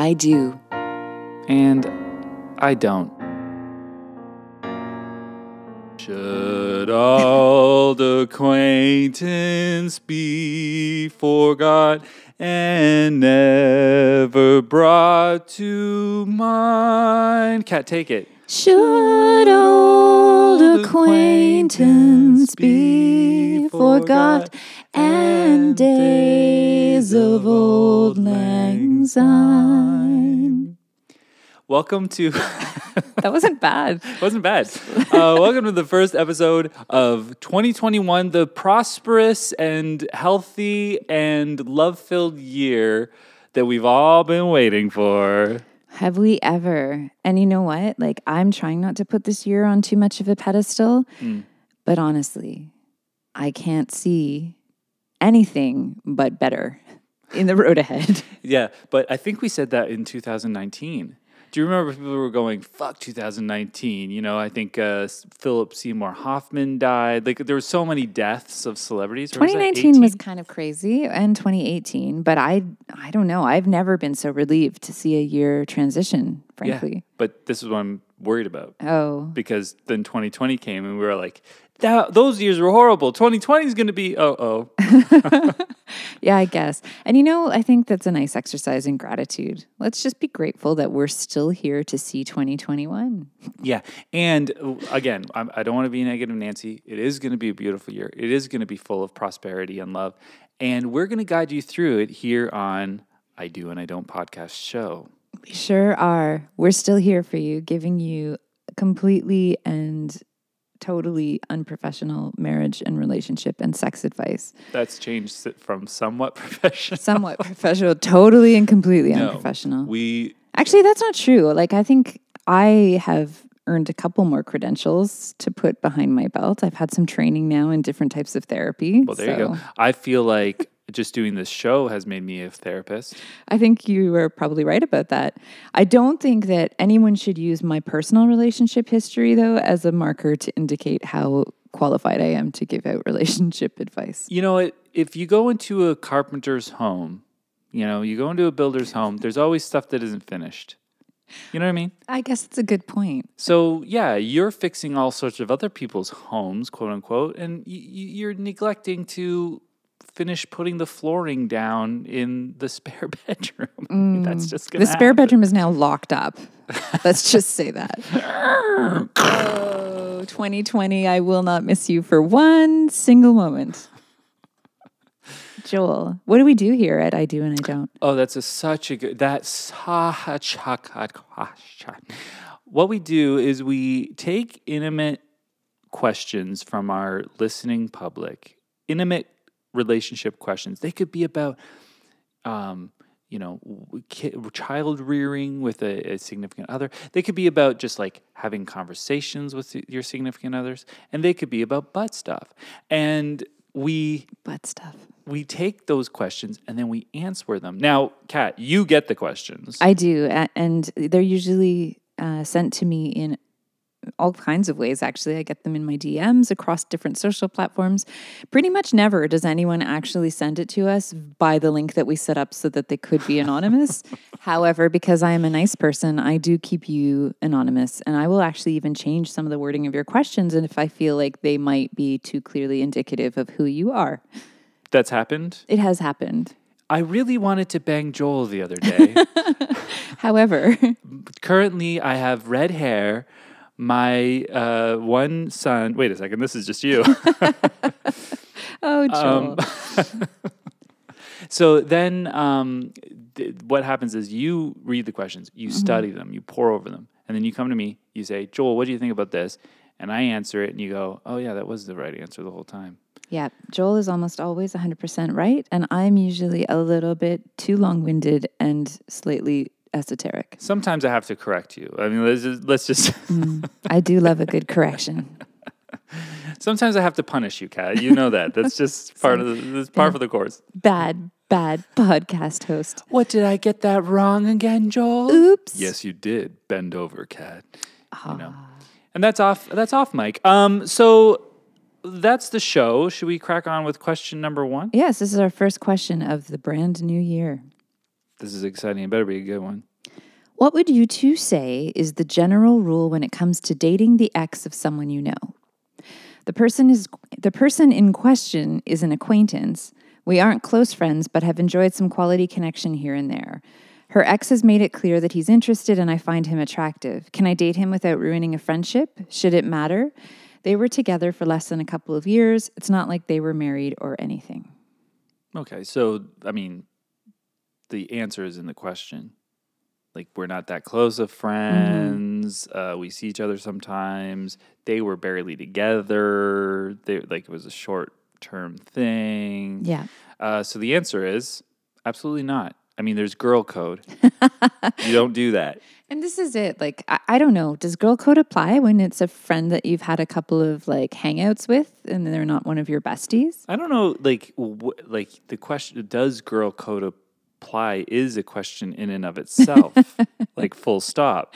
I do. And I don't. Should old acquaintance be forgot and never brought to mind? Kat, take it. Should old acquaintance be forgot and days of auld lang syne? Welcome to. That wasn't bad. Wasn't bad. Uh, welcome to the first episode of 2021, the prosperous and healthy and love filled year that we've all been waiting for. Have we ever? And you know what? Like, I'm trying not to put this year on too much of a pedestal, but honestly, I can't see anything but better in the road ahead. Yeah, but I think we said that in 2019. Do you remember people were going, fuck 2019? You know, I think uh, Philip Seymour Hoffman died. Like, there were so many deaths of celebrities. Or was 2019 was kind of crazy and 2018, but I I don't know. I've never been so relieved to see a year transition, Yeah, frankly. but this is what I'm worried about. Oh, because then 2020 came and we were like, that, those years were horrible. 2020 is going to be, oh, oh. yeah, I guess. And you know, I think that's a nice exercise in gratitude. Let's just be grateful that we're still here to see 2021. Yeah. And uh, again, I'm, I don't want to be negative, Nancy. It is going to be a beautiful year. It is going to be full of prosperity and love. And we're going to guide you through it here on I Do and I Don't podcast show. We sure are. We're still here for you, giving you completely and totally unprofessional marriage and relationship and sex advice. That's changed from somewhat professional. Somewhat professional, totally and completely No, unprofessional. We, Actually, that's not true. Like, I think I have earned a couple more credentials to put behind my belt. I've had some training now in different types of therapy. well, there you go. I feel like just doing this show has made me a therapist. I think you are probably right about that. I don't think that anyone should use my personal relationship history, though, as a marker to indicate how qualified I am to give out relationship advice. You know, if you go into a carpenter's home, you know, you go into a builder's home, there's always stuff that isn't finished. You know what I mean? I guess it's a good point. So, yeah, you're fixing all sorts of other people's homes, quote unquote, and you're neglecting to finish putting the flooring down in the spare bedroom. Mean, mm, That's just going The spare bedroom is now locked up. Let's just say that. oh, 2020, I will not miss you for one single moment. Joel, what do we do here at I Do and I Don't? Oh, that's a, such a good. That's such a good question. What we do is we take intimate questions from our listening public, intimate relationship questions. They could be about, um, you know, child rearing with a, a significant other. They could be about just like having conversations with your significant others, and they could be about butt stuff. And we Butt stuff. we take those questions and then we answer them. Now, Kat, you get the questions. I do. And they're usually uh, sent to me in all kinds of ways, actually. I get them in my DMs across different social platforms. Pretty much never does anyone actually send it to us by the link that we set up so that they could be anonymous. However, because I am a nice person, I do keep you anonymous. And I will actually even change some of the wording of your questions. And if I feel like they might be too clearly indicative of who you are, That's happened. it has happened. I really wanted to bang Joel the other day. However, Currently, I have red hair. My uh, one son, wait a second, this is just you. oh, Joel. so then um, th- what happens is you read the questions, you study them, you pour over them, and then you come to me, you say, Joel, what do you think about this? And I answer it, and you go, oh, yeah, that was the right answer the whole time. Yeah, Joel is almost always 100% right. And I'm usually a little bit too long winded and slightly esoteric. Sometimes I have to correct you. I mean, let's just, let's just I do love a good correction. sometimes I have to punish you, Kat. You know that. That's just part of the that's part of the course. Bad, bad podcast host. What did I get that wrong again, Joel? Oops. Yes, you did. Bend over, Kat. You know. And that's off that's off mic. Um so that's the show. Should we crack on with question number 1? Yes, this is our first question of the brand new year. This is exciting. It better be a good one. What would you two say is the general rule when it comes to dating the ex of someone you know? The person is the person in question is an acquaintance. We aren't close friends, but have enjoyed some quality connection here and there. Her ex has made it clear that he's interested and I find him attractive. Can I date him without ruining a friendship? Should it matter? They were together for less than a couple of years. It's not like they were married or anything. Okay, so I mean, the answer is in the question. Like we're not that close of friends. Uh, we see each other sometimes. They were barely together. They like it was a short term thing. Yeah. Uh, so the answer is absolutely not. I mean, there's girl code. you don't do that. And this is it. Like, I, I don't know. Does girl code apply when it's a friend that you've had a couple of like hangouts with and they're not one of your besties? I don't know. Like, wh- like the question: Does girl code apply? Is a question in and of itself. like, full stop.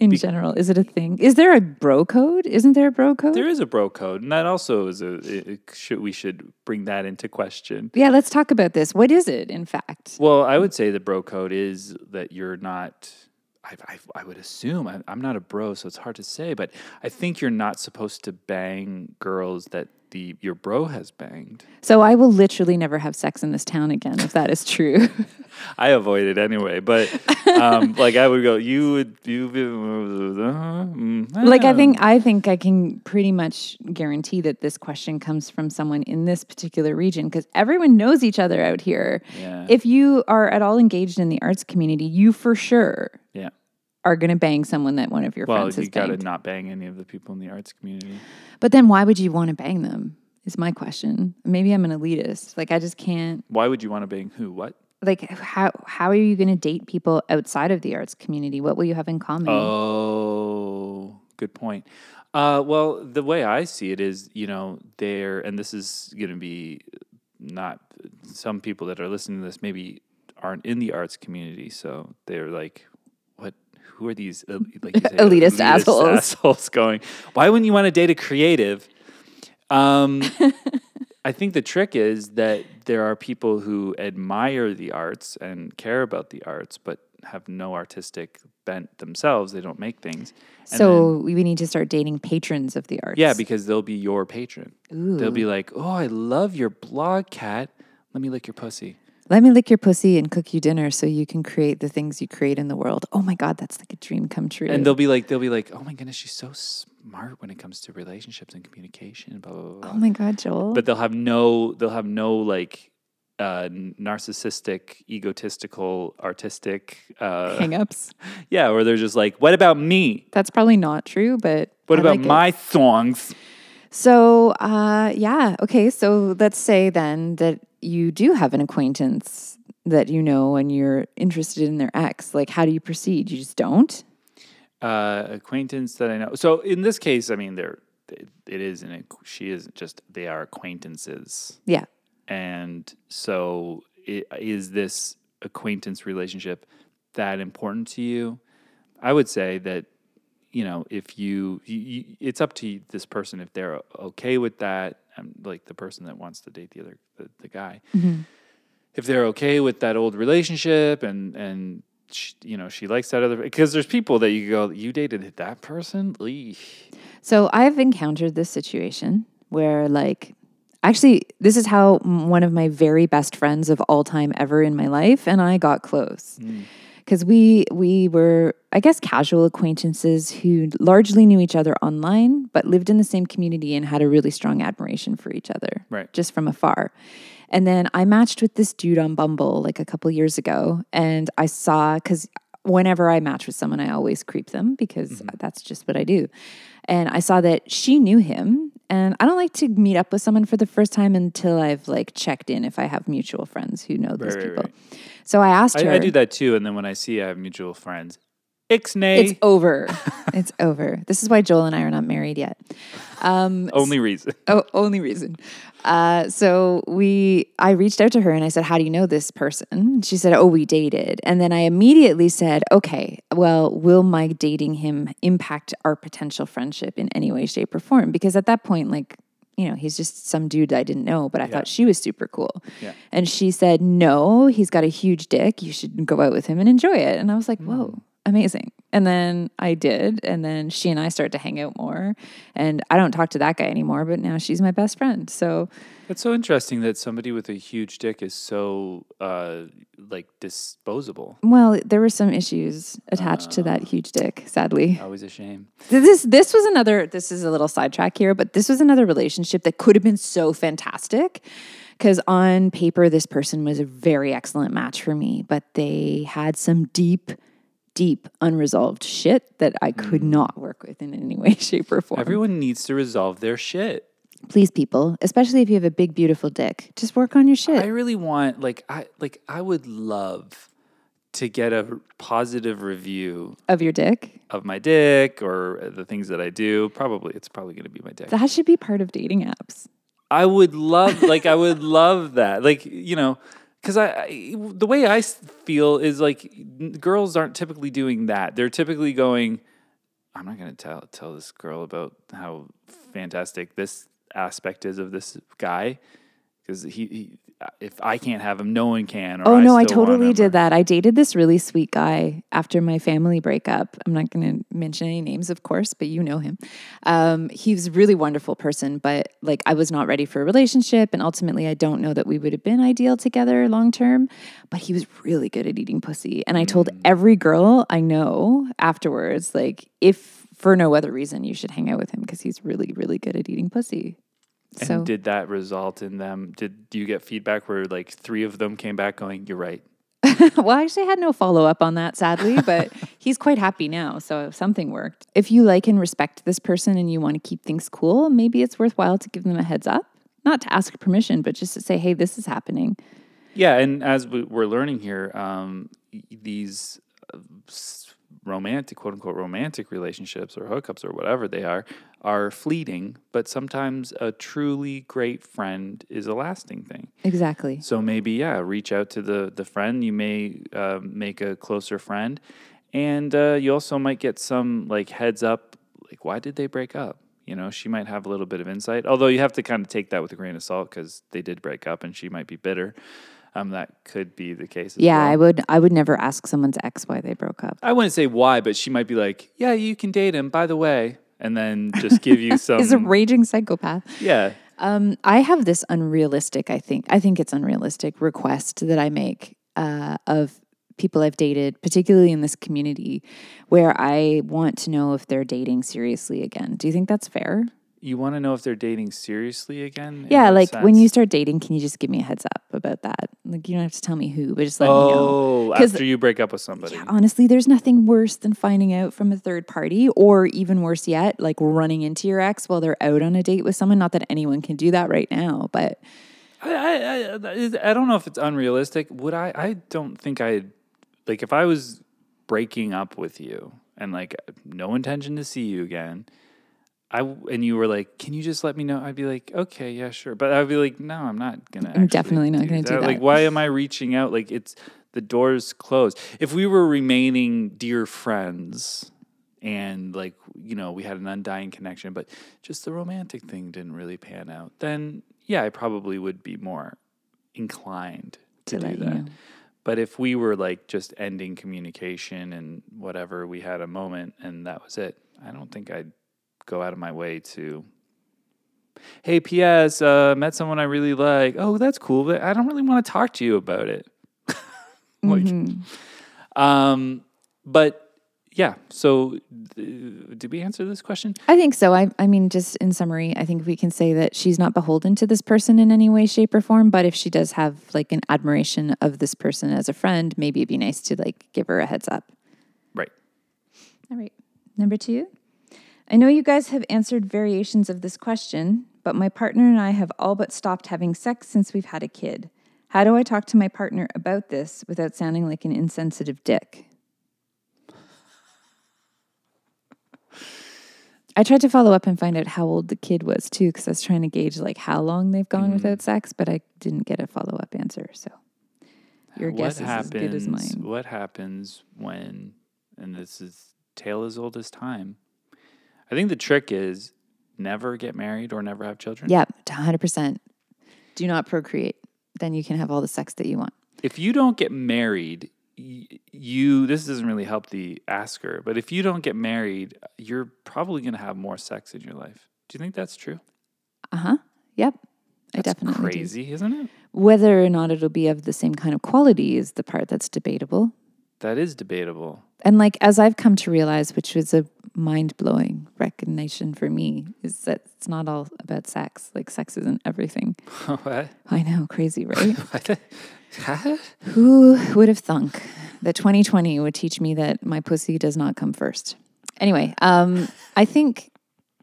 In general, is it a thing? Is there a bro code? Isn't there a bro code? There is a bro code, and that also is a. It, it should we should bring that into question. yeah, let's talk about this. What is it, in fact? Well, I would say the bro code is that you're not. I, I, I would assume I, I'm not a bro, so it's hard to say, but I think you're not supposed to bang girls that the your bro has banged. So I will literally never have sex in this town again if that is true. I avoid it anyway, but um, like I would go, you would you be, like I think I think I can pretty much guarantee that this question comes from someone in this particular region because everyone knows each other out here. Yeah. If you are at all engaged in the arts community, you for sure yeah. Are going to bang someone that one of your Well, friends has banged? Well, you got to banged. not bang any of the people in the arts community. But then why would you want to bang them? Is my question. Maybe I'm an elitist. Like I just can't. Why would you want to bang who? What? Like how how are you going to date people outside of the arts community? What will you have in common? Oh, good point. Uh, well, the way I see it is, you know, there, and this is going to be not some people that are listening to this maybe aren't in the arts community, so they're like? Who are these el- like say, Elitist assholes. assholes going? Why wouldn't you want to date a creative? Um, I think the trick is that there are people who admire the arts and care about the arts, but have no artistic bent themselves. They don't make things. And so we need to start dating patrons of the arts. yeah, because they'll be your patron. They'll be like, "Oh, I love your blog, Kat. Let me lick your pussy." Let me lick your pussy and cook you dinner so you can create the things you create in the world. Oh my God, that's like a dream come true. And they'll be like, they'll be like, "Oh my goodness, she's so smart when it comes to relationships and communication." Blah blah blah. blah. oh my God, Joel. but they'll have no they'll have no like uh narcissistic egotistical artistic uh Hang-ups. yeah where they're just like what about me That's probably not true, but what I about like it. my songs So, uh, yeah, okay. So let's say then that you do have an acquaintance that you know and you're interested in their ex. Like, how do you proceed? You just don't. uh acquaintance that i know so in this case i mean they're it, it is an she is just they are acquaintances Yeah. and so i is this acquaintance relationship that important to you i would say that you know if you, you, you it's up to this person if they're okay with that um, like the person that wants to date the other the, the guy if they're okay with that old relationship and and she, you know she likes that other because there's people that you go you dated that person Eesh. So I've encountered this situation where, like, actually, this is how one of my very best friends of all time ever in my life and I got close. Because we we were, I guess, casual acquaintances who largely knew each other online, but lived in the same community and had a really strong admiration for each other, Right. just from afar. And then I matched with this dude on Bumble like a couple years ago, and I saw because whenever I match with someone, I always creep them because mm-hmm. that's just what I do. And I saw that she knew him, and I don't like to meet up with someone for the first time until I've like checked in if I have mutual friends who know these Right, right, people. right. So I asked her. I, I do that too and then when i see i have mutual friends ixnay It's over. it's over. This is why Joel and I are not married yet. only reason Oh, only reason. Uh, so we, I reached out to her and I said, "How do you know this person?" She said, "Oh, we dated." And then I immediately said, "Okay, well, will my dating him impact our potential friendship in any way, shape, or form?" Because at that point, like, you know, he's just some dude I didn't know, but I thought she was super cool. Yeah. And she said, "No, he's got a huge dick. You should go out with him and enjoy it." And I was like, "Whoa." Amazing. And then I did. And then she and I started to hang out more. And I don't talk to that guy anymore, but now she's my best friend. So It's so interesting that somebody with a huge dick is so uh, like disposable. Well, there were some issues attached to that huge dick, sadly. Always a shame. This this was another this is a little sidetrack here, but this was another relationship that could have been so fantastic cuz on paper this person was a very excellent match for me, but they had some deep deep unresolved shit that I could mm. not work with in any way shape or form. Everyone needs to resolve their shit. Please people, especially if you have a big beautiful dick, just work on your shit. I really want like I like I would love to get a positive review of your dick. of my dick or the things that I do. Probably it's probably going to be my dick. That should be part of dating apps. I would love like I would love that. Like, you know, cuz I, I the way I feel is like girls aren't typically doing that. They're typically going I'm not going to tell tell this girl about how fantastic this aspect is of this guy cuz he, he if I can't have him, no one can. Or Oh no, I totally did that. I dated this really sweet guy after my family breakup. I'm not going to mention any names, of course, but you know him. Um, he was a really wonderful person, but like I was not ready for a relationship, and ultimately, I don't know that we would have been ideal together long term. But he was really good at eating pussy, and I told Mm. every girl I know afterwards, like if for no other reason, you should hang out with him because he's really, really good at eating pussy. And So did that result in them? Did you get feedback where like three of them came back going, "You're right"? well, I actually had no follow up on that, sadly, but he's quite happy now. So something worked. If you like and respect this person and you want to keep things cool, maybe it's worthwhile to give them a heads up. Not to ask permission, but just to say, hey, this is happening. Yeah, and as we- we're learning here, um, these uh, romantic, quote unquote, romantic relationships or hookups or whatever they are, are fleeting. But sometimes a truly great friend is a lasting thing. Exactly. So maybe yeah, reach out to the the friend. You may uh, make a closer friend, and uh, you also might get some like heads up. Like, why did they break up? You know, she might have a little bit of insight. Although you have to kind of take that with a grain of salt because they did break up, and she might be bitter. Um, that could be the case. As Yeah, well. I would I would never ask someone's ex why they broke up. I wouldn't say why, but she might be like, "Yeah, you can date him, by the way," and then just give you some. Is a raging psychopath. yeah, Um, I have this unrealistic, I think, I think it's unrealistic request that I make uh, of people I've dated, particularly in this community, where I want to know if they're dating seriously again. Do you think that's fair? You want to know if they're dating seriously again? Yeah, like when you start dating, can you just give me a heads up about that? Like you don't have to tell me who, but just let me know. Oh, after you break up with somebody. Yeah, Honestly, there's nothing worse than finding out from a third party, or even worse yet, like running into your ex while they're out on a date with someone. Not that anyone can do that right now, but I, I, I, I don't know if it's unrealistic. Would I? I don't think I like if I was breaking up with you and like no intention to see you again. I and you were like, "Can you just let me know?" I'd be like, "Okay, yeah, sure," but I'd be like, "No, I'm not gonna." I'm definitely not gonna do that. Like, why am I reaching out? Like, it's the door's closed. If we were remaining dear friends, and like you know we had an undying connection, but just the romantic thing didn't really pan out, then yeah, I probably would be more inclined to, To do let you that. know. But if we were like just ending communication and whatever, we had a moment and that was it. I don't think I'd go out of my way to. Hey, P.S. Uh, met someone I really like. Oh, that's cool, but I don't really want to talk to you about it. like, Mm-hmm. um, but yeah. So, th- did we answer this question? I think so. I, I mean, just in summary, I think we can say that she's not beholden to this person in any way, shape, or form. But if she does have like an admiration of this person as a friend, maybe it'd be nice to like give her a heads up. Right. All right. Number two. I know you guys have answered variations of this question, but my partner and I have all but stopped having sex since we've had a kid. How do I talk to my partner about this without sounding like an insensitive dick? I tried to follow up and find out how old the kid was too, because I was trying to gauge like how long they've gone mm. without sex, but I didn't get a follow up answer. So your guess is as good as mine. What happens when, and this is tale as old as time. I think the trick is never get married or never have children. Yep, 100%. Do not procreate. Then you can have all the sex that you want. If you don't get married, you this doesn't really help the asker, but if you don't get married, you're probably going to have more sex in your life. Do you think that's true? Uh huh. Yep. I That's definitely do. crazy, isn't it? Whether or not it'll be of the same kind of quality is the part that's debatable. That is debatable. And like as I've come to realize, which was a mind blowing recognition for me, is that it's not all about sex. Like sex isn't everything. what? I know, crazy, right? Who would have thunk that 2020 would teach me that my pussy does not come first? Anyway, um, I think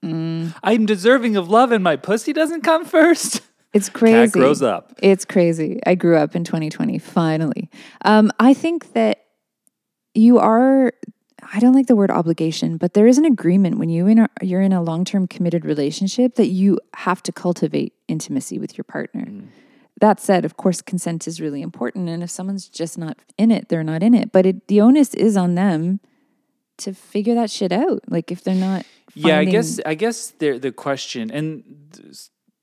I'm deserving of love and my pussy doesn't come first. it's crazy. Kat grows up. It's crazy. I grew up in 2020, finally. Um, I think that you are, I don't like the word obligation, but there is an agreement when you in a, you're in a long term committed relationship that you have to cultivate intimacy with your partner. That said, of course, consent is really important. And if someone's just not in it, they're not in it. But it, the onus is on them to figure that shit out. Like if they're not. Yeah, I guess I guess there the question and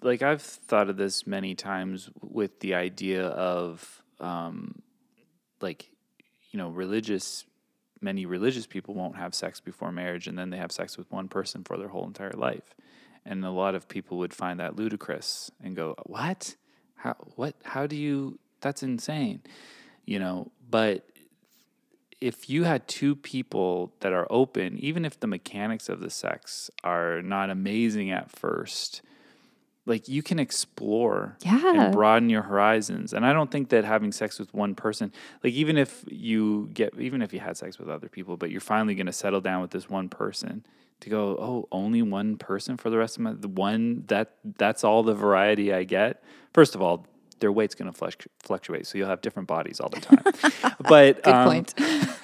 like I've thought of this many times with the idea of um like you know religious many religious people won't have sex before marriage and then they have sex with one person for their whole entire life. And a lot of people would find that ludicrous and go, "What? How what how do you that's insane." You know, but if you had two people that are open, even if the mechanics of the sex are not amazing at first, like you can explore Yeah. and broaden your horizons. And I don't think that having sex with one person, like even if you get, even if you had sex with other people, but you're finally going to settle down with this one person to go, oh, only one person for the rest of my, the one that that's all the variety I get. First of all, their weight's going to fluctuate, so you'll have different bodies all the time. but Good um, point.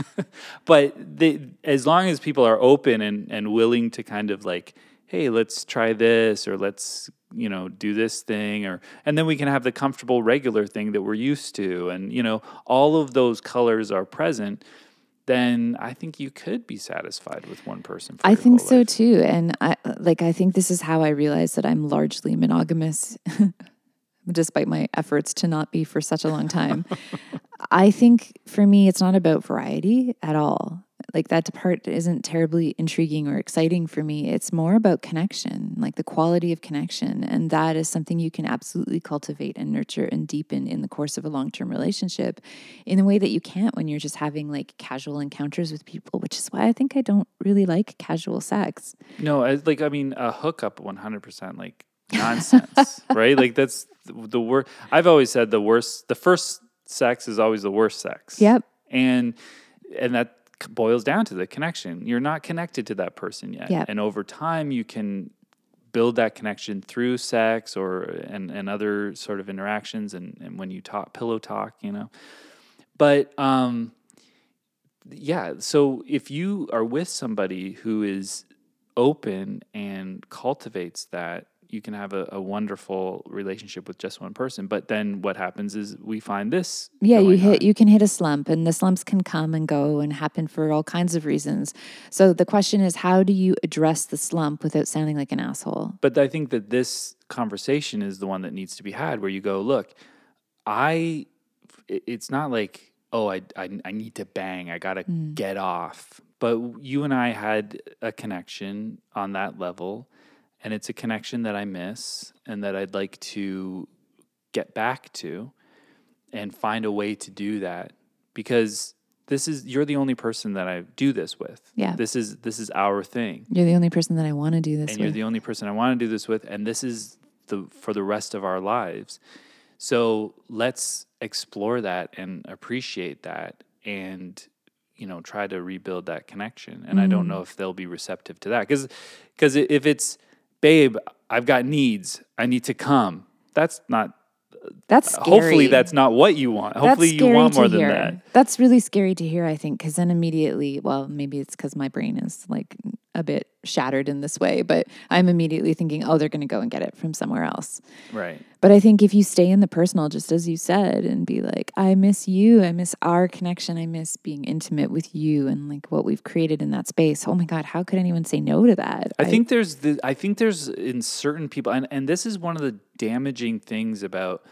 but they, as long as people are open and, and willing to kind of like hey let's try this or let's you know do this thing or and then we can have the comfortable regular thing that we're used to and you know all of those colors are present then i think you could be satisfied with one person for I think so life. too. And I like I think this is how I realized that I'm largely monogamous despite my efforts to not be for such a long time. I think for me it's not about variety at all. Like that part isn't terribly intriguing or exciting for me. It's more about connection, like the quality of connection. And that is something you can absolutely cultivate and nurture and deepen in the course of a long term relationship in a way that you can't when you're just having like casual encounters with people, which is why I think I don't really like casual sex. no I, like i mean a hookup 100% like nonsense right like that's the, worst i've always said the worst the first sex is always the worst sex Yep. and and that boils down to the connection. You're not connected to that person yet. Yep. and over time you can build that connection through sex or and, and other sort of interactions and, and when you talk pillow talk you know. But um yeah so if you are with somebody who is open and cultivates that you can have a, a wonderful relationship with just one person but then what happens is we find this Yeah, you hit on. you can hit a slump and the slumps can come and go and happen for all kinds of reasons. So the question is how do you address the slump without sounding like an asshole? But I think that this conversation is the one that needs to be had where you go, look, I, it's not like, oh, I, I, I need to bang, I got to mm. get off. But you and I had a connection on that level, and it's a connection that I miss and that I'd like to get back to and find a way to do that because this is you're the only person that I do this with. Yeah. This is this is our thing You're the only person that I want to do this and you're the only person I want to do this with, and this is the for the rest of our lives. So let's explore that and appreciate that, and you know try to rebuild that connection. And I don't Mm. know if they'll be receptive to that because because if it's babe, I've got needs, I need to come. That's not. That's scary. Hopefully, that's not what you want. Hopefully, you want more than hear. that. That's really scary to hear, I think, because then immediately, well, maybe it's because my brain is like a bit shattered in this way, but I'm immediately thinking, oh, they're going to go and get it from somewhere else. Right. But I think if you stay in the personal, just as you said, and be like, I miss you, I miss our connection, I miss being intimate with you and like what we've created in that space. Oh my God, how could anyone say no to that? I think there's the I think there's in certain people and, and this is one of the damaging things about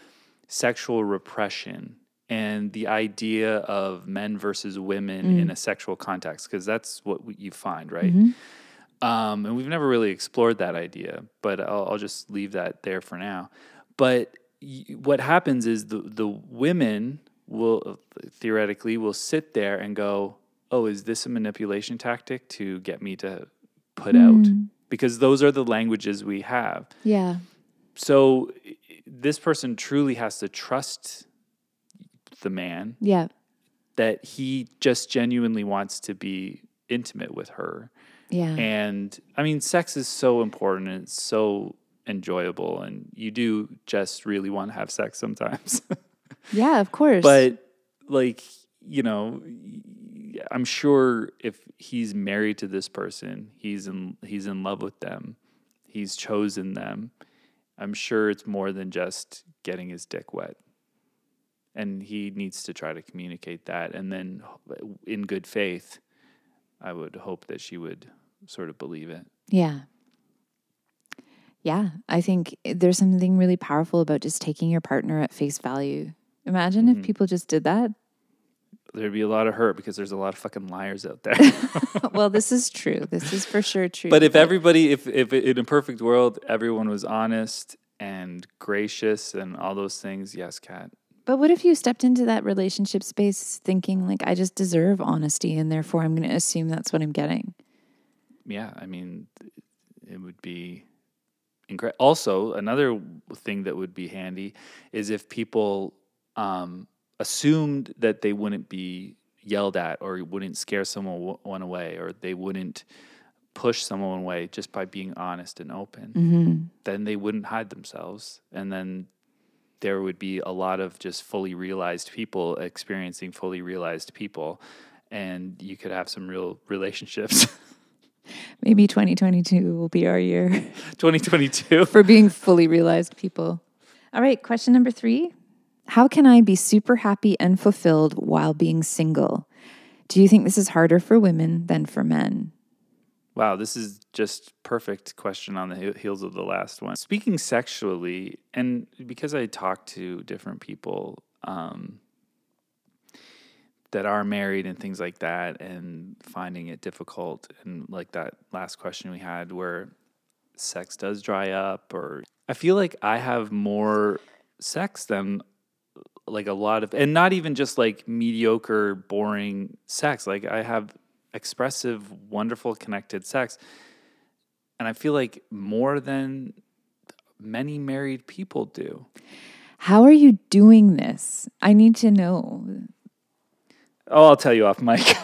sexual repression and the idea of men versus women mm. in a sexual context, because that's what you find, right? Mm-hmm. Um, and we've never really explored that idea, but I'll, I'll just leave that there for now. But y- what happens is the the women will uh, theoretically will sit there and go, "Oh, is this a manipulation tactic to get me to put mm. out?" Because those are the languages we have. Yeah. So this person truly has to trust the man Yeah. that he just genuinely wants to be intimate with her. Yeah. And I mean, sex is so important and it's so enjoyable, and you do just really want to have sex sometimes. yeah, of course. but, like, you know, I'm sure if he's married to this person, he's in he's in love with them, he's chosen them. I'm sure it's more than just getting his dick wet. And he needs to try to communicate that. And then, in good faith, I would hope that she would sort of believe it. Yeah. Yeah. I think there's something really powerful about just taking your partner at face value. Imagine Mm-hmm. if people just did that. There'd be a lot of hurt because there's a lot of fucking liars out there. well, this is true. This is for sure true. but if everybody, if, if in a perfect world, everyone was honest and gracious and all those things, yes, Kat. But what if you stepped into that relationship space thinking like I just deserve honesty and therefore I'm going to assume that's what I'm getting? yeah, I mean, it would be incredible. Also, another thing that would be handy is if people um, assumed that they wouldn't be yelled at or wouldn't scare someone one away or they wouldn't push someone away just by being honest and open, then they wouldn't hide themselves. And then there would be a lot of just fully realized people experiencing fully realized people. And you could have some real relationships. Maybe 2022 will be our year 2022. for being fully realized people. All right, question number 3. How can I be super happy and fulfilled while being single? Do you think this is harder for women than for men? Wow, this is just perfect question on the heels of the last one. Speaking sexually, and because I talk to different people um, that are married and things like that, and finding it difficult, and like that last question we had where sex does dry up, or I feel like I have more sex than like a lot of, and not even just like mediocre, boring sex. Like I have expressive, wonderful, connected sex. And I feel like more than many married people do. How are you doing this? I need to know. Oh, I'll tell you off mic.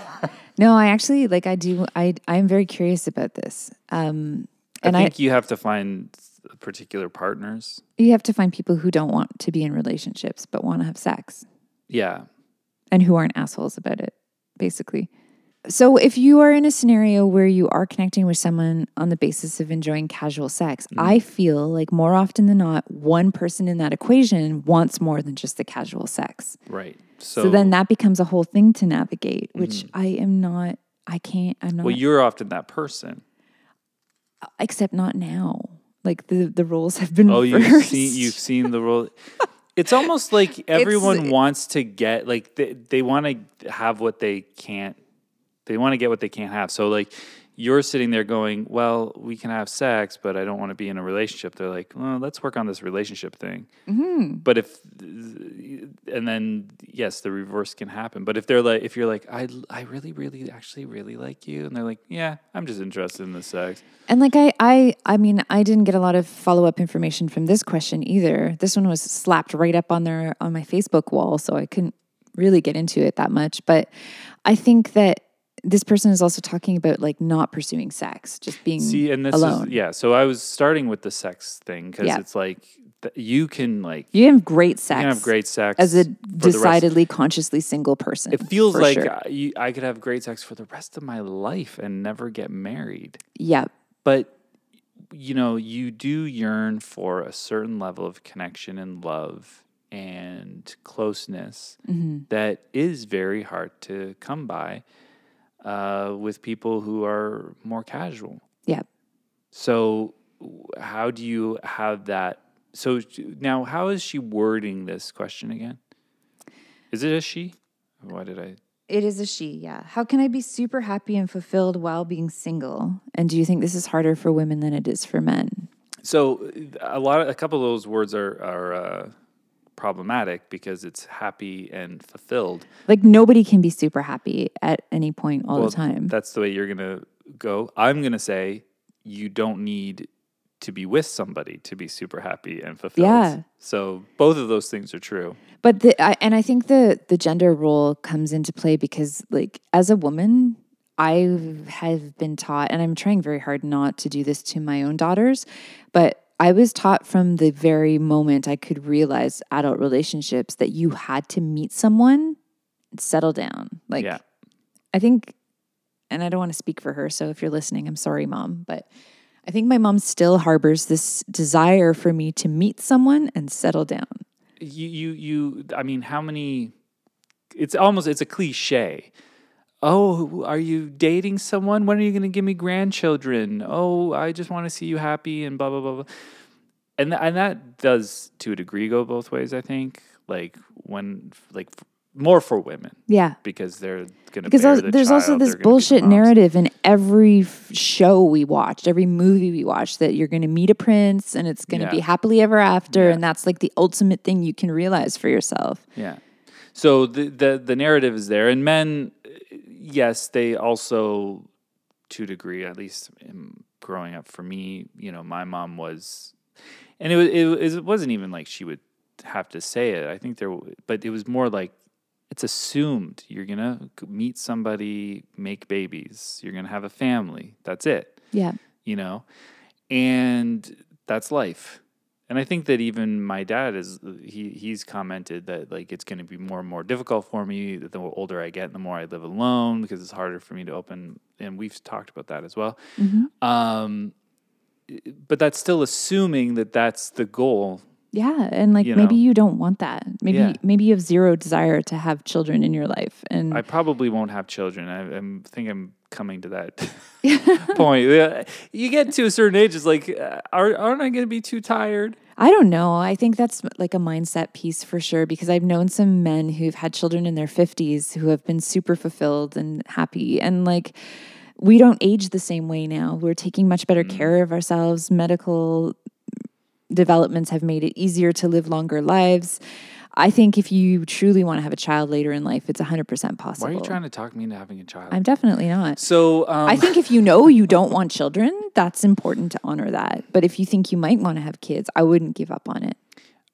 No, I actually like I do I I'm very curious about this. Um and I I, think you have to find particular partners. you have to find people who don't want to be in relationships but want to have sex Yeah. and who aren't assholes about it, basically. So if you are in a scenario where you are connecting with someone on the basis of enjoying casual sex, mm. I feel like more often than not, one person in that equation wants more than just the casual sex. Right. So, So, then that becomes a whole thing to navigate, which mm-hmm. I am not, I can't, I'm not, well, you're often that person. except not now. Like the, the roles have been Oh, you've reversed. seen you've seen the role. It's almost like everyone wants to get like they, they want to have what they can't. They want to get what they can't have. So like you're sitting there going, "Well, we can have sex, but I don't want to be in a relationship." They're like, "Well, let's work on this relationship thing." Mm-hmm. But if and then yes, the reverse can happen. But if they're like, if you're like, "I I really really actually really like you," and they're like, "Yeah, I'm just interested in the sex." And like I, I, I mean, I didn't get a lot of follow up information from this question either. This one was slapped right up on their on my Facebook wall, so I couldn't really get into it that much. But I think that this person is also talking about like not pursuing sex, just being See, and this alone. is yeah. So I was starting with the sex thing because Yeah. it's like th- you can like You have great sex. you can have great sex as a for the rest- decidedly consciously single person. It feels like sure. I, you, I could have great sex for the rest of my life and never get married. yeah, But you know, you do yearn for a certain level of connection and love and closeness Mm-hmm. that is very hard to come by uh, with people who are more casual. yeah. So, how do you have that? So, now, how is she wording this question again? Is it a she? Why did I? It is a she, yeah. How can I be super happy and fulfilled while being single? And do you think this is harder for women than it is for men? So a lot of a couple of those words are are uh, problematic because it's happy and fulfilled. Like nobody can be super happy at any point all Well, the time. That's the way you're gonna go. I'm gonna say you don't need to be with somebody to be super happy and fulfilled. Yeah. So both of those things are true. But the I, and I think the the gender role comes into play because like as a woman, I have been taught, and I'm trying very hard not to do this to my own daughters, but I was taught from the very moment I could realize adult relationships that you had to meet someone, and settle down. Like yeah. I think, and I don't want to speak for her, so if you're listening, I'm sorry, mom, but I think my mom still harbors this desire for me to meet someone and settle down. you you you i mean how many it's almost it's a cliche oh are you dating someone when are you going to give me grandchildren oh i just want to see you happy and blah blah blah blah and th- and that does to a degree go both ways i think like when like f- more for women Yeah. because they're going to Because also, there's also this bullshit narrative in every f- show we watched, every movie we watched, that you're going to meet a prince and it's going to Yeah. be happily ever after, Yeah. and that's like the ultimate thing you can realize for yourself. Yeah. So the the the narrative is there, and men, yes, they also, to a degree, at least in growing up for me, you know, my mom was, and it was it, was- it wasn't even like she would have to say it. I think there, but it was more like it's assumed you're gonna meet somebody, make babies, you're gonna have a family. That's it Yeah. you know and that's life and i think that even my dad is he he's commented that like it's going to be more and more difficult for me the older i get and the more i live alone because it's harder for me to open and we've talked about that as well um but that's still assuming that that's the goal Yeah. And like You maybe know? you don't want that. Maybe Yeah. maybe you have zero desire to have children in your life. And i probably won't have children i I'm, think i'm coming to that point you get to a certain age it's like uh, are, aren't i going to be too tired I don't know. I think that's like a mindset piece for sure because I've known some men who've had children in their 50s who have been super fulfilled and happy. And like, we don't age the same way now. We're taking much better mm-hmm. care of ourselves. Medical developments have made it easier to live longer lives. I think if you truly want to have a child later in life, it's 100% possible. why are you trying to talk me into having a child I'm definitely not. so um, I think if you know you don't want children, that's important to honor that. But if you think you might want to have kids, I wouldn't give up on it.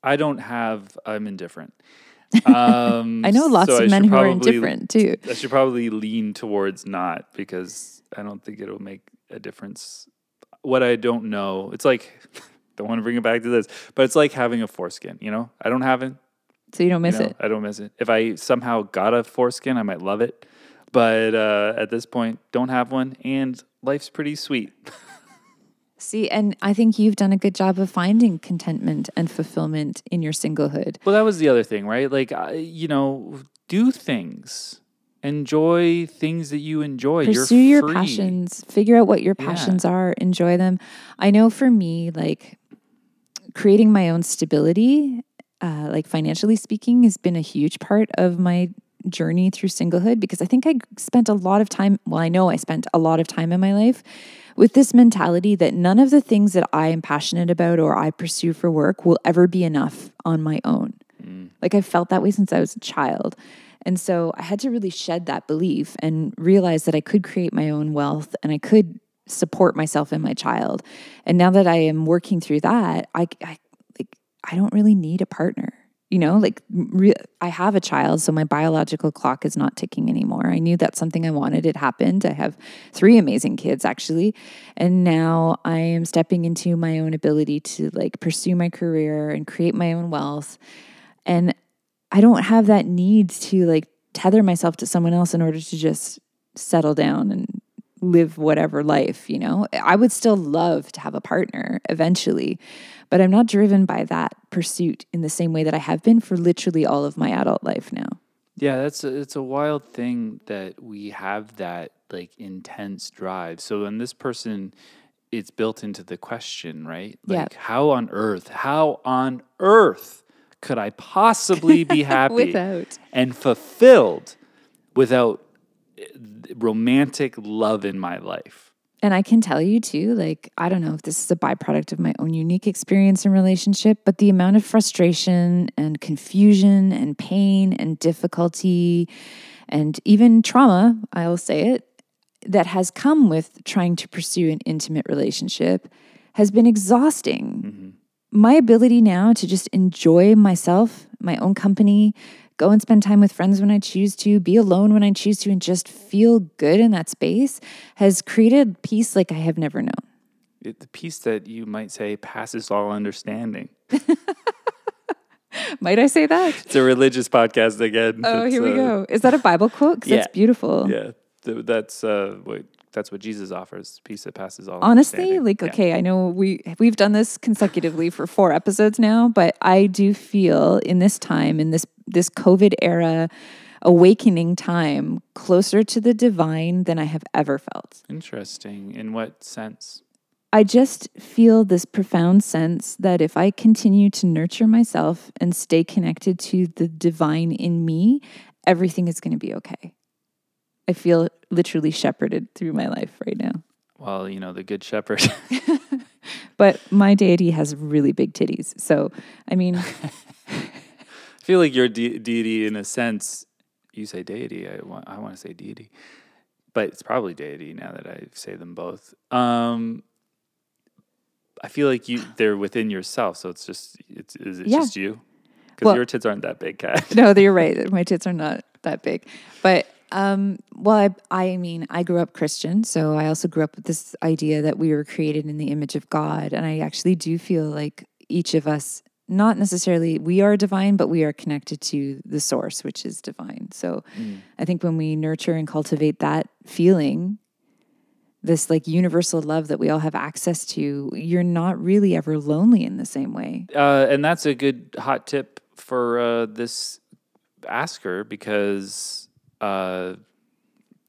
I don't have. I'm indifferent. Um, I know lots so of men who are indifferent too. I should probably lean towards not because I don't think it'll make a difference. What I don't know, it's like don't want to bring it back to this, but it's like having a foreskin. You know, I don't have it. So you don't you miss know, it. I don't miss it. If I somehow got a foreskin, I might love it. But uh, at this point, don't have one, and life's pretty sweet. See, and I think you've done a good job of finding contentment and fulfillment in your singlehood. Well, that was the other thing, right? Like, you know, do things, enjoy things that you enjoy. Pursue You're your free. passions, figure out what your Yeah. passions are, enjoy them. I know for me, like creating my own stability, uh, like financially speaking, has been a huge part of my journey through singlehood because I think I spent a lot of time. Well, I know I spent a lot of time in my life with this mentality that none of the things that I am passionate about or I pursue for work will ever be enough on my own. Like I felt that way since I was a child. And so I had to really shed that belief and realize that I could create my own wealth and I could support myself and my child. And now that I am working through that, I, I I don't really need a partner. You know, like re- I have a child, so my biological clock is not ticking anymore. I knew that's something I wanted. It happened. I have three amazing kids actually, and now I am stepping into my own ability to like pursue my career and create my own wealth. And I don't have that need to like tether myself to someone else in order to just settle down and live whatever life, you know? I would still love to have a partner eventually, but I'm not driven by that pursuit in the same way that I have been for literally all of my adult life now. Yeah, that's a, it's a wild thing that we have that like intense drive. So when this person, it's built into the question, right? Yeah. Like how on earth, how on earth could I possibly be happy Without. and fulfilled without romantic love in my life? And I can tell you too, like, I don't know if this is a byproduct of my own unique experience in relationship, but the amount of frustration and confusion and pain and difficulty and even trauma, I'll say it, that has come with trying to pursue an intimate relationship has been exhausting. Mm-hmm. My ability now to just enjoy myself, my own company, go and spend time with friends when I choose to, be alone when I choose to, and just feel good in that space has created peace like I have never known. It, the peace that you might say passes all understanding. Might I say that? It's a religious podcast again. Oh, It's, here we uh, go. Is that a Bible quote? Because yeah. that's beautiful. Yeah, th- that's uh, what that's what Jesus offers: peace that passes all. Honestly, like Yeah. okay, I know we we've done this consecutively for four episodes now, but I do feel in this time in this this COVID era awakening time closer to the divine than I have ever felt. Interesting. In what sense? I just feel this profound sense that if I continue to nurture myself and stay connected to the divine in me, everything is going to be okay. I feel literally shepherded through my life right now. Well, you know, the Good Shepherd. But my deity has really big titties. So, I mean, feel like your de- deity, in a sense, you say deity. I want, I want to say deity, but it's probably deity now that I say them both. Um, I feel like you they're within yourself, so it's just it's is it Yeah. just you? Because Well- your tits aren't that big, Kat. no, you're right. My tits are not that big. But um, well, I, I mean, I grew up Christian, so I also grew up with this idea that we were created in the image of God, and I actually do feel like each of us, not necessarily we are divine, but we are connected to the source, which is divine. So I think when we nurture and cultivate that feeling. This like universal love that we all have access to, you're not really ever lonely in the same way. Uh, and that's a good hot tip for uh, this asker because uh,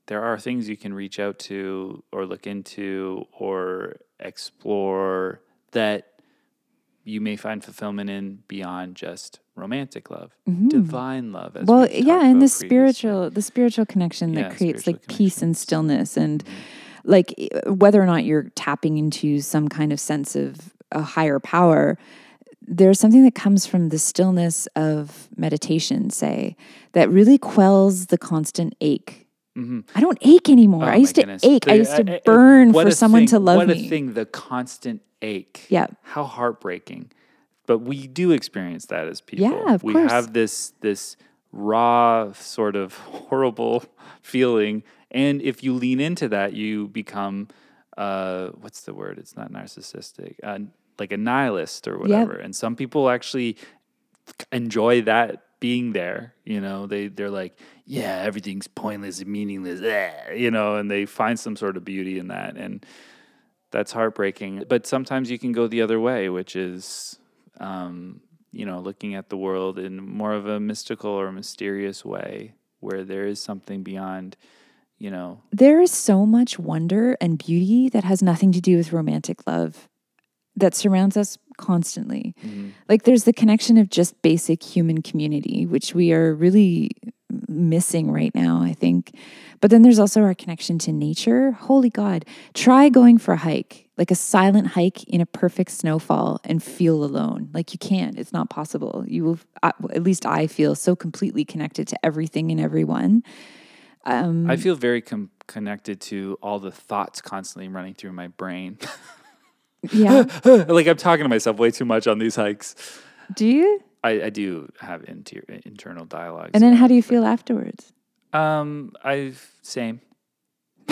there are things you can reach out to or look into or explore that you may find fulfillment in beyond just romantic love, divine love. As Mm-hmm. well yeah and the spiritual the spiritual connection Yeah, that creates like spiritual peace and stillness and like whether or not you're tapping into some kind of sense of a higher power there's something that comes from the stillness of meditation say that really quells the constant ache. I don't ache anymore. Oh i used to goodness. ache. I used uh, to uh, burn what for someone thing- to love what me. a thing, the constant ache. Yeah. How heartbreaking. But we do experience that as people. Yeah, of we course. have this this raw sort of horrible feeling. And if you lean into that, you become uh what's the word? It's not narcissistic. Uh, like a nihilist or whatever. And some people actually enjoy that being there you know they they're like yeah everything's pointless and meaningless eh," you know and they find some sort of beauty in that and that's heartbreaking. But sometimes you can go the other way which is um, you know looking at the world in more of a mystical or mysterious way where there is something beyond you know. There is so much wonder and beauty that has nothing to do with romantic love that surrounds us constantly. Like there's the connection of just basic human community, which we are really missing right now, I think. But then there's also our connection to nature. Holy God, try going for a hike, like a silent hike in a perfect snowfall and feel alone. Like you can't, it's not possible. You will, at least I feel so completely connected to everything and everyone. Um, i feel very com- connected to all the thoughts constantly running through my brain Yeah. like i'm talking to myself way too much on these hikes do you? I, I do have inter- internal dialogues. And then how do you feel afterwards? Um, I same.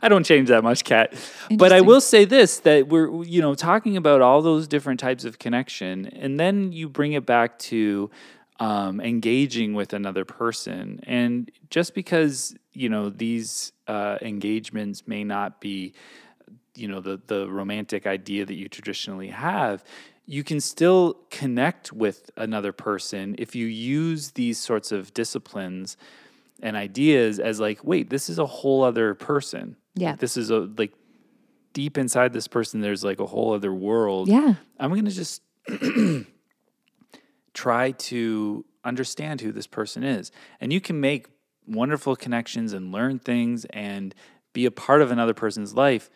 I don't change that much, Kat. But I will say this: that we're you know talking about all those different types of connection, and then you bring it back to um, engaging with another person, and just because you know these uh, engagements may not be you know the the romantic idea that you traditionally have you can still connect with another person if you use these sorts of disciplines and ideas as like wait this is a whole other person Yeah. this is a like deep inside this person there's like a whole other world Yeah. i'm gonna just try to understand who this person is. And you can make wonderful connections and learn things and be a part of another person's life.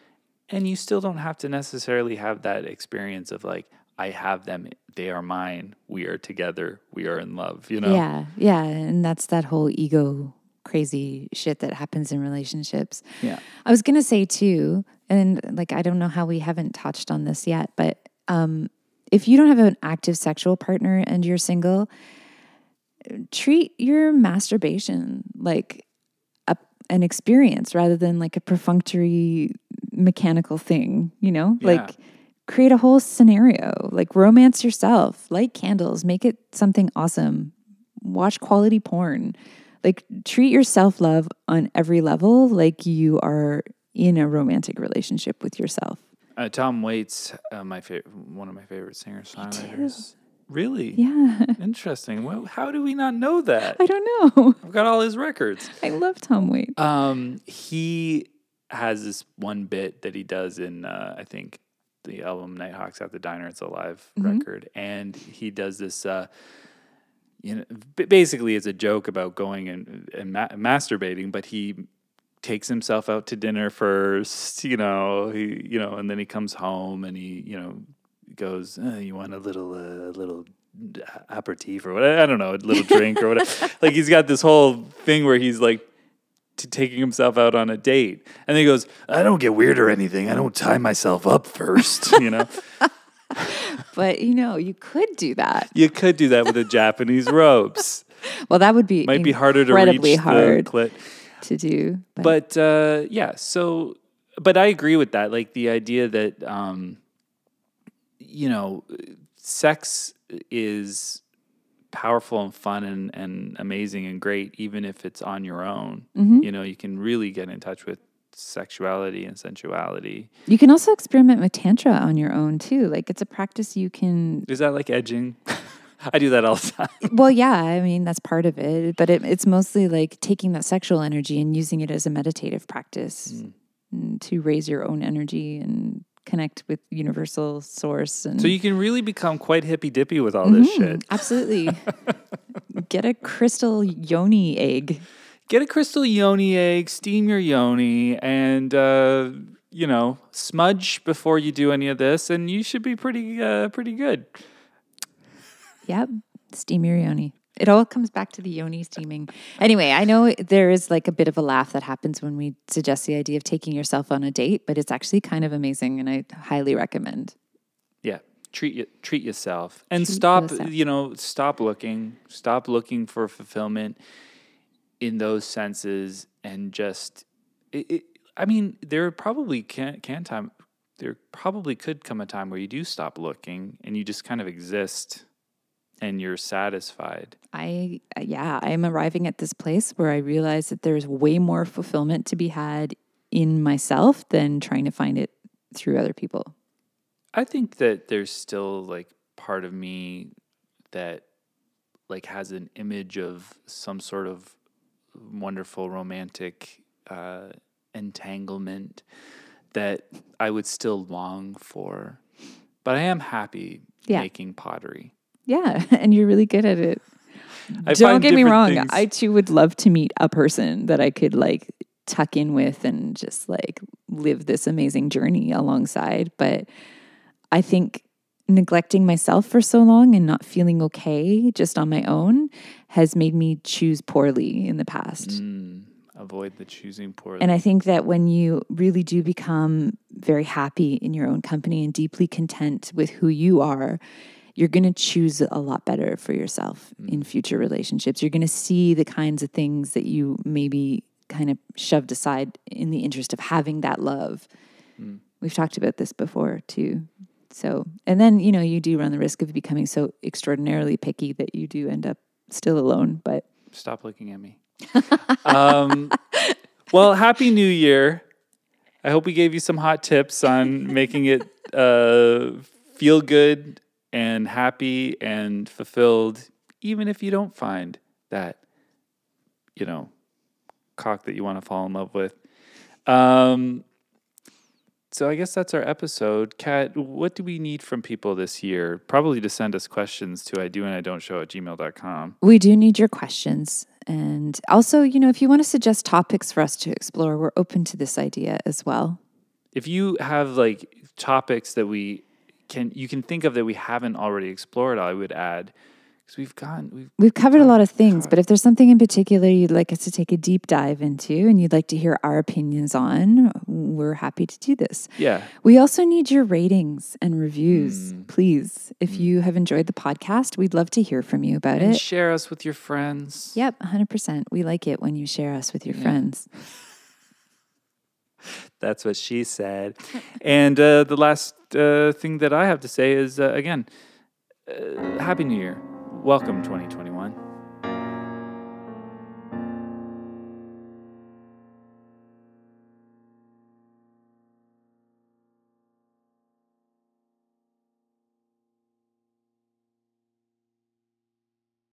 And you still don't have to necessarily have that experience of like, I have them, they are mine, we are together, we are in love, you know? Yeah, yeah. And that's that whole ego crazy shit that happens in relationships. Yeah. I was gonna say too, and like I don't know how we haven't touched on this yet, but um, if you don't have an active sexual partner and you're single, treat your masturbation like a, an experience rather than like a perfunctory mechanical thing. You know, Yeah. like create a whole scenario, like romance yourself, light candles, make it something awesome, watch quality porn. Like treat your self love on every level like you are in a romantic relationship with yourself. Uh, Tom Waits, uh, my favorite, one of my favorite singer songwriters. Really? Yeah. Interesting. Well, how do we not know that? I don't know. I've got all his records. I love Tom Waits. Um, he has this one bit that he does in, uh, I think, the album Nighthawks at the Diner. It's a live record, and he does this. Uh, you know, basically, it's a joke about going and and ma- masturbating, but he takes himself out to dinner first. You know, he you know, and then he comes home and he you know goes, uh, "You want a little uh, little." aperitif or what I don't know a little drink or whatever like he's got this whole thing where he's like to taking himself out on a date. And then he goes, I don't get weird or anything. I don't tie myself up first, you know? But you know, you could do that. you could do that with the Japanese ropes. Well, that would be Might be harder to reach hard the clit. to do. But, But uh, yeah, so but I agree with that. Like the idea that um, you know, sex is powerful and fun and, and amazing and great, even if it's on your own. Mm-hmm. You know, you can really get in touch with sexuality and sensuality. you can also experiment with tantra on your own too. Like it's a practice you can. Is that like edging? I do that all the time. Well, yeah, I mean that's part of it, but it, it's mostly like taking that sexual energy and using it as a meditative practice mm, to raise your own energy and connect with universal source. And So you can really become quite hippy dippy with all this shit. absolutely get a crystal yoni egg. Get a crystal yoni egg, steam your yoni, and uh, you know smudge before you do any of this, and you should be pretty uh, pretty good. Yep. Steam your yoni. It all comes back to the yoni steaming. Anyway, I know there is like a bit of a laugh that happens when we suggest the idea of taking yourself on a date, but it's actually kind of amazing and I highly recommend. Yeah, treat you, treat yourself and Treat stop. yourself. You know, stop looking. Stop looking for fulfillment in those senses, and just. It, it, I mean, there probably can can time. There probably could come a time where you do stop looking and you just kind of exist, and you're satisfied. I, yeah, I'm arriving at this place where I realize that there's way more fulfillment to be had in myself than trying to find it through other people. I think that there's still like part of me that like has an image of some sort of wonderful romantic uh, entanglement that I would still long for. But I am happy Yeah. making pottery. Yeah, and you're really good at it. I Don't get me wrong. things- I too would love to meet a person that I could like tuck in with and just like live this amazing journey alongside. But I think neglecting myself for so long and not feeling okay just on my own has made me choose poorly in the past. Mm, avoid the choosing poorly. And I think that when you really do become very happy in your own company and deeply content with who you are, you're going to choose a lot better for yourself in future relationships. You're going to see the kinds of things that you maybe kind of shoved aside in the interest of having that love. We've talked about this before too. So, and then, you know, you do run the risk of becoming so extraordinarily picky that you do end up still alone. But Stop looking at me. um, well, happy New Year. I hope we gave you some hot tips on making it uh, feel good and happy and fulfilled, even if you don't find that, you know, cock that you want to fall in love with. Um, so I guess that's our episode. Kat, what do we need from people this year? Probably to send us questions to I do and I don't show at gmail.com. We do need your questions. And also, you know, if you want to suggest topics for us to explore, we're open to this idea as well. If you have like topics that we can you can think of that we haven't already explored, I would add because we've gone we've We've covered a lot of things, but if there's something in particular you'd like us to take a deep dive into and you'd like to hear our opinions on, we're happy to do this. yeah We also need your ratings and reviews, Mm. please. If you have enjoyed the podcast, we'd love to hear from you about and it. share us with your friends. Yep, 100%. We like it when you share us with your friends. That's what she said. and uh, the last uh, thing that I have to say is uh, again, uh, Happy New Year. Welcome 2021.